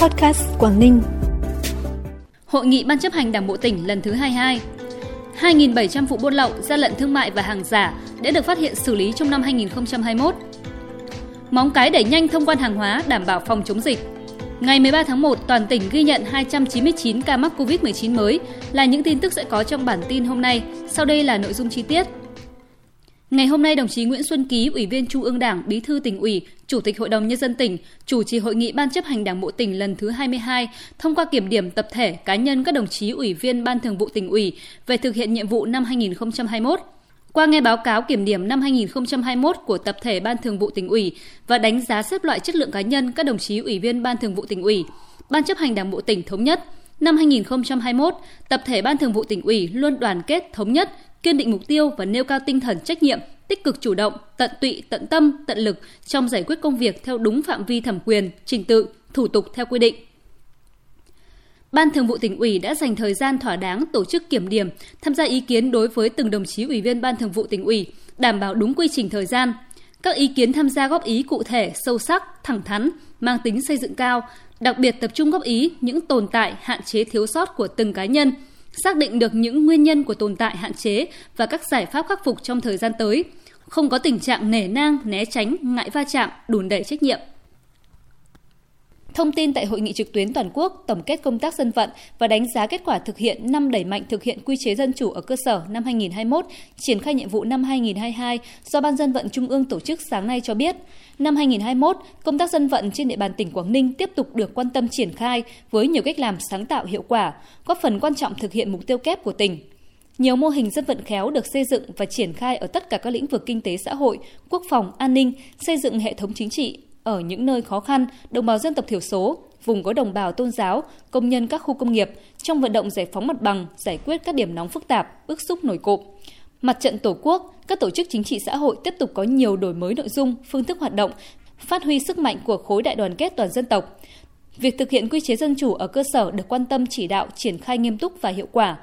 Podcast Quảng Ninh. Hội nghị Ban chấp hành Đảng bộ tỉnh lần thứ 22 2.700 vụ buôn lậu, gian lận thương mại và hàng giả đã được phát hiện xử lý trong năm 2021. Móng cái đẩy nhanh thông quan hàng hóa đảm bảo phòng chống dịch. Ngày 13 tháng 1, toàn tỉnh ghi nhận 299 ca mắc COVID-19 mới là những tin tức sẽ có trong bản tin hôm nay. Sau đây là nội dung chi tiết. Ngày hôm nay, đồng chí Nguyễn Xuân Ký, Ủy viên Trung ương Đảng, Bí thư tỉnh ủy, Chủ tịch Hội đồng Nhân dân tỉnh, chủ trì hội nghị Ban chấp hành Đảng bộ tỉnh lần thứ 22, thông qua kiểm điểm tập thể cá nhân các đồng chí Ủy viên Ban thường vụ tỉnh ủy về thực hiện nhiệm vụ năm 2021. Qua nghe báo cáo kiểm điểm năm 2021 của tập thể Ban thường vụ tỉnh ủy và đánh giá xếp loại chất lượng cá nhân các đồng chí Ủy viên Ban thường vụ tỉnh ủy, Ban chấp hành Đảng bộ tỉnh thống nhất – Năm 2021, tập thể Ban Thường vụ tỉnh ủy luôn đoàn kết, thống nhất, kiên định mục tiêu và nêu cao tinh thần trách nhiệm, tích cực chủ động, tận tụy, tận tâm, tận lực trong giải quyết công việc theo đúng phạm vi thẩm quyền, trình tự, thủ tục theo quy định. Ban Thường vụ tỉnh ủy đã dành thời gian thỏa đáng tổ chức kiểm điểm, tham gia ý kiến đối với từng đồng chí ủy viên Ban Thường vụ tỉnh ủy, đảm bảo đúng quy trình thời gian. Các ý kiến tham gia góp ý cụ thể, sâu sắc, thẳng thắn, mang tính xây dựng cao, đặc biệt tập trung góp ý những tồn tại, hạn chế thiếu sót của từng cá nhân, xác định được những nguyên nhân của tồn tại hạn chế và các giải pháp khắc phục trong thời gian tới, không có tình trạng nể nang, né tránh, ngại va chạm, đùn đẩy trách nhiệm. Thông tin tại hội nghị trực tuyến toàn quốc tổng kết công tác dân vận và đánh giá kết quả thực hiện năm đẩy mạnh thực hiện quy chế dân chủ ở cơ sở năm 2021, triển khai nhiệm vụ năm 2022 do Ban dân vận Trung ương tổ chức sáng nay cho biết, năm 2021, công tác dân vận trên địa bàn tỉnh Quảng Ninh tiếp tục được quan tâm triển khai với nhiều cách làm sáng tạo hiệu quả, góp phần quan trọng thực hiện mục tiêu kép của tỉnh. Nhiều mô hình dân vận khéo được xây dựng và triển khai ở tất cả các lĩnh vực kinh tế xã hội, quốc phòng, an ninh, xây dựng hệ thống chính trị, ở những nơi khó khăn, đồng bào dân tộc thiểu số, vùng có đồng bào tôn giáo, công nhân các khu công nghiệp trong vận động giải phóng mặt bằng, giải quyết các điểm nóng phức tạp, bức xúc nổi cộm. Mặt trận Tổ quốc, các tổ chức chính trị xã hội tiếp tục có nhiều đổi mới nội dung, phương thức hoạt động, phát huy sức mạnh của khối đại đoàn kết toàn dân tộc. Việc thực hiện quy chế dân chủ ở cơ sở được quan tâm chỉ đạo triển khai nghiêm túc và hiệu quả,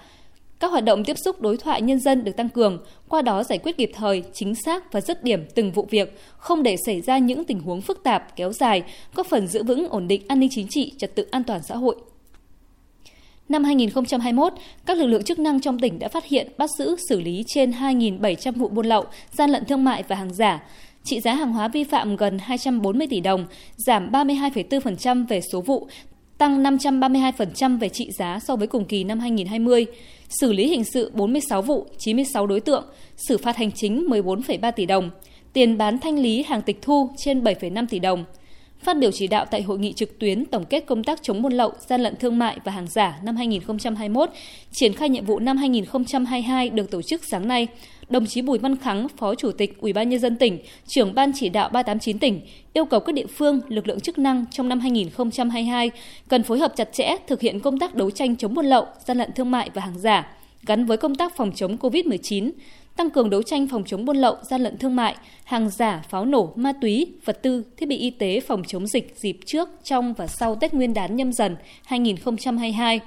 các hoạt động tiếp xúc đối thoại nhân dân được tăng cường, qua đó giải quyết kịp thời, chính xác và dứt điểm từng vụ việc, không để xảy ra những tình huống phức tạp, kéo dài, góp phần giữ vững ổn định an ninh chính trị, trật tự an toàn xã hội. Năm 2021, các lực lượng chức năng trong tỉnh đã phát hiện, bắt giữ, xử lý trên 2.700 vụ buôn lậu, gian lận thương mại và hàng giả, trị giá hàng hóa vi phạm gần 240 tỷ đồng, giảm 32,4% về số vụ, tăng 532% về trị giá so với cùng kỳ năm 2020, xử lý hình sự 46 vụ, 96 đối tượng, xử phạt hành chính 14,3 tỷ đồng, tiền bán thanh lý hàng tịch thu trên 7,5 tỷ đồng. Phát biểu chỉ đạo tại hội nghị trực tuyến tổng kết công tác chống buôn lậu, gian lận thương mại và hàng giả năm 2021, triển khai nhiệm vụ năm 2022 được tổ chức sáng nay, đồng chí Bùi Văn Khắng, Phó Chủ tịch Ủy ban nhân dân tỉnh, trưởng ban chỉ đạo 389 tỉnh yêu cầu các địa phương, lực lượng chức năng trong năm 2022 cần phối hợp chặt chẽ thực hiện công tác đấu tranh chống buôn lậu, gian lận thương mại và hàng giả gắn với công tác phòng chống COVID-19, tăng cường đấu tranh phòng chống buôn lậu, gian lận thương mại, hàng giả, pháo nổ, ma túy, vật tư, thiết bị y tế phòng chống dịch dịp trước, trong và sau Tết Nguyên đán nhâm dần 2022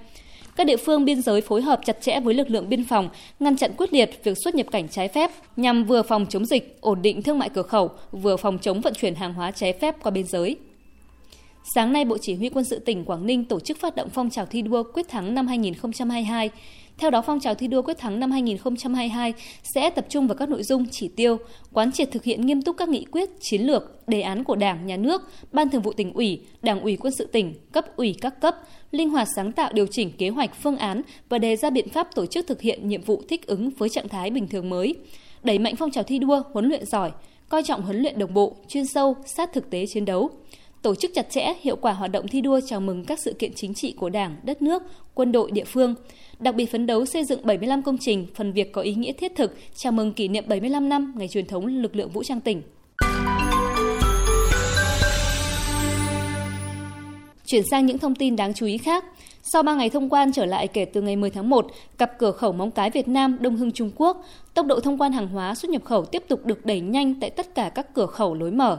các địa phương biên giới phối hợp chặt chẽ với lực lượng biên phòng, ngăn chặn quyết liệt việc xuất nhập cảnh trái phép nhằm vừa phòng chống dịch, ổn định thương mại cửa khẩu, vừa phòng chống vận chuyển hàng hóa trái phép qua biên giới. Sáng nay, Bộ Chỉ huy Quân sự tỉnh Quảng Ninh tổ chức phát động phong trào thi đua quyết thắng năm 2022. Theo đó, phong trào thi đua quyết thắng năm 2022 sẽ tập trung vào các nội dung chỉ tiêu, quán triệt thực hiện nghiêm túc các nghị quyết, chiến lược, đề án của Đảng, Nhà nước, Ban Thường vụ tỉnh ủy, Đảng ủy quân sự tỉnh, cấp ủy các cấp, linh hoạt sáng tạo điều chỉnh kế hoạch, phương án và đề ra biện pháp tổ chức thực hiện nhiệm vụ thích ứng với trạng thái bình thường mới. Đẩy mạnh phong trào thi đua, huấn luyện giỏi, coi trọng huấn luyện đồng bộ, chuyên sâu, sát thực tế chiến đấu tổ chức chặt chẽ hiệu quả hoạt động thi đua chào mừng các sự kiện chính trị của Đảng, đất nước, quân đội địa phương, đặc biệt phấn đấu xây dựng 75 công trình, phần việc có ý nghĩa thiết thực chào mừng kỷ niệm 75 năm ngày truyền thống lực lượng vũ trang tỉnh. Chuyển sang những thông tin đáng chú ý khác. Sau 3 ngày thông quan trở lại kể từ ngày 10 tháng 1, cặp cửa khẩu Móng Cái Việt Nam Đông Hưng Trung Quốc, tốc độ thông quan hàng hóa xuất nhập khẩu tiếp tục được đẩy nhanh tại tất cả các cửa khẩu lối mở.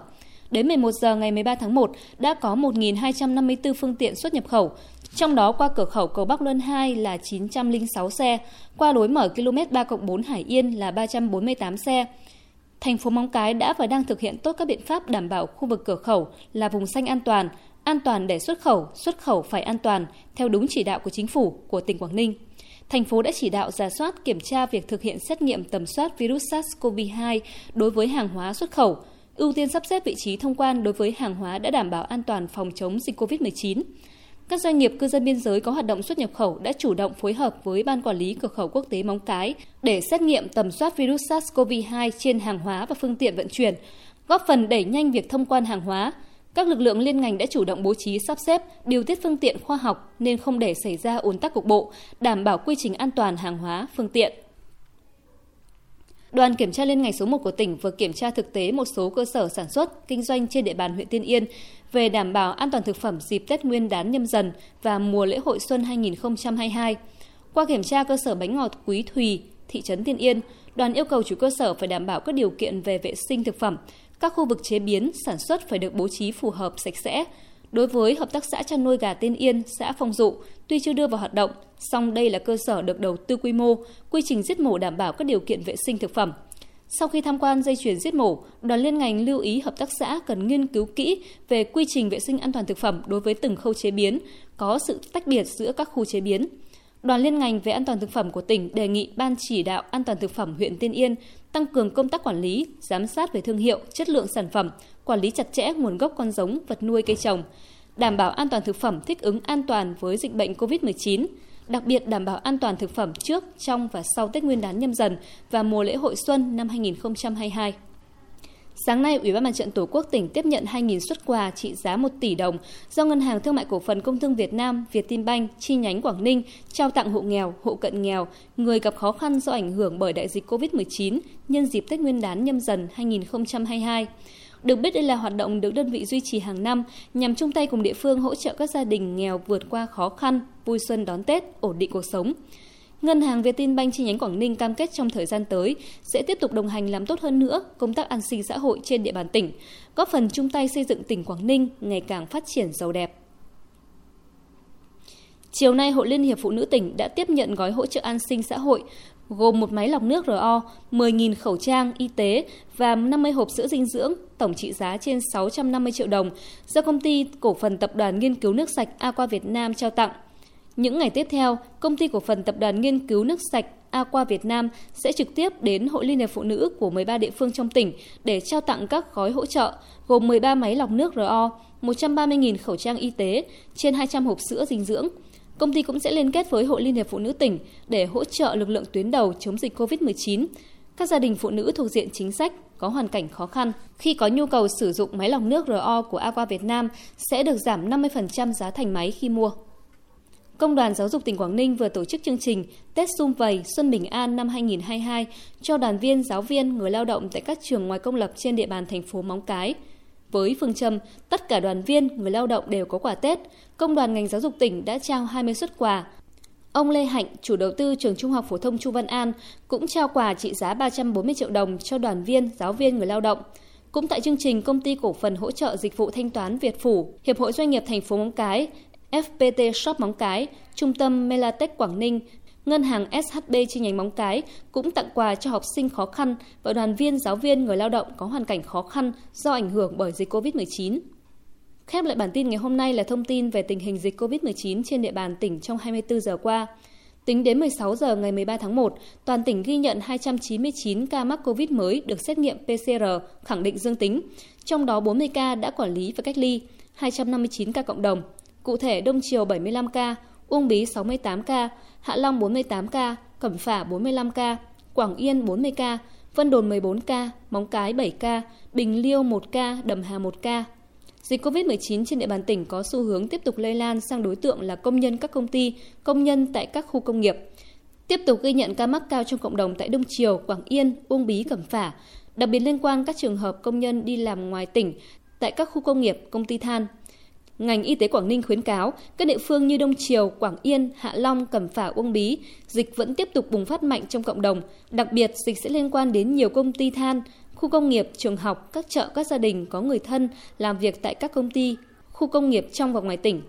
Đến 11 giờ ngày 13 tháng 1 đã có 1.254 phương tiện xuất nhập khẩu, trong đó qua cửa khẩu cầu Bắc Luân 2 là 906 xe, qua lối mở km 3 4 Hải Yên là 348 xe. Thành phố Móng Cái đã và đang thực hiện tốt các biện pháp đảm bảo khu vực cửa khẩu là vùng xanh an toàn, an toàn để xuất khẩu, xuất khẩu phải an toàn theo đúng chỉ đạo của chính phủ của tỉnh Quảng Ninh. Thành phố đã chỉ đạo giả soát kiểm tra việc thực hiện xét nghiệm tầm soát virus SARS-CoV-2 đối với hàng hóa xuất khẩu, ưu tiên sắp xếp vị trí thông quan đối với hàng hóa đã đảm bảo an toàn phòng chống dịch COVID-19. Các doanh nghiệp cư dân biên giới có hoạt động xuất nhập khẩu đã chủ động phối hợp với Ban Quản lý Cửa khẩu Quốc tế Móng Cái để xét nghiệm tầm soát virus SARS-CoV-2 trên hàng hóa và phương tiện vận chuyển, góp phần đẩy nhanh việc thông quan hàng hóa. Các lực lượng liên ngành đã chủ động bố trí sắp xếp, điều tiết phương tiện khoa học nên không để xảy ra ùn tắc cục bộ, đảm bảo quy trình an toàn hàng hóa, phương tiện. Đoàn kiểm tra liên ngành số 1 của tỉnh vừa kiểm tra thực tế một số cơ sở sản xuất, kinh doanh trên địa bàn huyện Tiên Yên về đảm bảo an toàn thực phẩm dịp Tết Nguyên đán nhâm dần và mùa lễ hội xuân 2022. Qua kiểm tra cơ sở bánh ngọt Quý Thùy, thị trấn Tiên Yên, đoàn yêu cầu chủ cơ sở phải đảm bảo các điều kiện về vệ sinh thực phẩm, các khu vực chế biến, sản xuất phải được bố trí phù hợp sạch sẽ, Đối với Hợp tác xã chăn nuôi gà Tiên Yên, xã Phong Dụ, tuy chưa đưa vào hoạt động, song đây là cơ sở được đầu tư quy mô, quy trình giết mổ đảm bảo các điều kiện vệ sinh thực phẩm. Sau khi tham quan dây chuyền giết mổ, đoàn liên ngành lưu ý hợp tác xã cần nghiên cứu kỹ về quy trình vệ sinh an toàn thực phẩm đối với từng khâu chế biến, có sự tách biệt giữa các khu chế biến. Đoàn liên ngành về an toàn thực phẩm của tỉnh đề nghị Ban chỉ đạo an toàn thực phẩm huyện Tiên Yên tăng cường công tác quản lý, giám sát về thương hiệu, chất lượng sản phẩm, quản lý chặt chẽ nguồn gốc con giống, vật nuôi cây trồng, đảm bảo an toàn thực phẩm thích ứng an toàn với dịch bệnh COVID-19, đặc biệt đảm bảo an toàn thực phẩm trước, trong và sau Tết Nguyên đán nhâm dần và mùa lễ hội xuân năm 2022. Sáng nay, Ủy ban Mặt trận Tổ quốc tỉnh tiếp nhận 2.000 xuất quà trị giá 1 tỷ đồng do Ngân hàng Thương mại Cổ phần Công thương Việt Nam, Vietinbank chi nhánh Quảng Ninh trao tặng hộ nghèo, hộ cận nghèo, người gặp khó khăn do ảnh hưởng bởi đại dịch COVID-19 nhân dịp Tết Nguyên đán nhâm dần 2022. Được biết đây là hoạt động được đơn vị duy trì hàng năm nhằm chung tay cùng địa phương hỗ trợ các gia đình nghèo vượt qua khó khăn, vui xuân đón Tết, ổn định cuộc sống. Ngân hàng Vietinbank chi nhánh Quảng Ninh cam kết trong thời gian tới sẽ tiếp tục đồng hành làm tốt hơn nữa công tác an sinh xã hội trên địa bàn tỉnh, góp phần chung tay xây dựng tỉnh Quảng Ninh ngày càng phát triển giàu đẹp. Chiều nay, Hội Liên hiệp Phụ nữ tỉnh đã tiếp nhận gói hỗ trợ an sinh xã hội gồm một máy lọc nước RO, 10.000 khẩu trang y tế và 50 hộp sữa dinh dưỡng, tổng trị giá trên 650 triệu đồng do công ty cổ phần tập đoàn nghiên cứu nước sạch Aqua Việt Nam trao tặng. Những ngày tiếp theo, công ty cổ phần tập đoàn nghiên cứu nước sạch Aqua Việt Nam sẽ trực tiếp đến Hội Liên hiệp Phụ nữ của 13 địa phương trong tỉnh để trao tặng các gói hỗ trợ gồm 13 máy lọc nước RO, 130.000 khẩu trang y tế, trên 200 hộp sữa dinh dưỡng. Công ty cũng sẽ liên kết với Hội Liên hiệp Phụ nữ tỉnh để hỗ trợ lực lượng tuyến đầu chống dịch COVID-19, các gia đình phụ nữ thuộc diện chính sách có hoàn cảnh khó khăn khi có nhu cầu sử dụng máy lọc nước RO của Aqua Việt Nam sẽ được giảm 50% giá thành máy khi mua. Công đoàn Giáo dục tỉnh Quảng Ninh vừa tổ chức chương trình Tết Xung Vầy Xuân Bình An năm 2022 cho đoàn viên, giáo viên, người lao động tại các trường ngoài công lập trên địa bàn thành phố Móng Cái. Với phương châm tất cả đoàn viên, người lao động đều có quà Tết, Công đoàn ngành giáo dục tỉnh đã trao 20 xuất quà. Ông Lê Hạnh, chủ đầu tư trường Trung học phổ thông Chu Văn An, cũng trao quà trị giá 340 triệu đồng cho đoàn viên, giáo viên, người lao động. Cũng tại chương trình, công ty cổ phần hỗ trợ dịch vụ thanh toán Việt Phủ, Hiệp hội Doanh nghiệp thành phố Móng Cái, FPT Shop Móng Cái, Trung tâm Melatech Quảng Ninh, Ngân hàng SHB chi nhánh Móng Cái cũng tặng quà cho học sinh khó khăn và đoàn viên, giáo viên, người lao động có hoàn cảnh khó khăn do ảnh hưởng bởi dịch COVID-19. Khép lại bản tin ngày hôm nay là thông tin về tình hình dịch COVID-19 trên địa bàn tỉnh trong 24 giờ qua. Tính đến 16 giờ ngày 13 tháng 1, toàn tỉnh ghi nhận 299 ca mắc COVID mới được xét nghiệm PCR khẳng định dương tính, trong đó 40 ca đã quản lý và cách ly, 259 ca cộng đồng. Cụ thể Đông Triều 75 ca, Uông Bí 68 ca, Hạ Long 48 ca, Cẩm Phả 45 ca, Quảng Yên 40 ca, Vân Đồn 14 ca, Móng Cái 7 ca, Bình Liêu 1 ca, Đầm Hà 1 ca, Dịch COVID-19 trên địa bàn tỉnh có xu hướng tiếp tục lây lan sang đối tượng là công nhân các công ty, công nhân tại các khu công nghiệp. Tiếp tục ghi nhận ca mắc cao trong cộng đồng tại Đông Triều, Quảng Yên, Uông Bí, Cẩm Phả, đặc biệt liên quan các trường hợp công nhân đi làm ngoài tỉnh tại các khu công nghiệp, công ty than. Ngành y tế Quảng Ninh khuyến cáo các địa phương như Đông Triều, Quảng Yên, Hạ Long, Cẩm Phả, Uông Bí, dịch vẫn tiếp tục bùng phát mạnh trong cộng đồng, đặc biệt dịch sẽ liên quan đến nhiều công ty than, khu công nghiệp, trường học, các chợ, các gia đình có người thân làm việc tại các công ty, khu công nghiệp trong và ngoài tỉnh.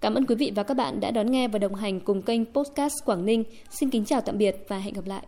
Cảm ơn quý vị và các bạn đã đón nghe và đồng hành cùng kênh Podcast Quảng Ninh. Xin kính chào tạm biệt và hẹn gặp lại.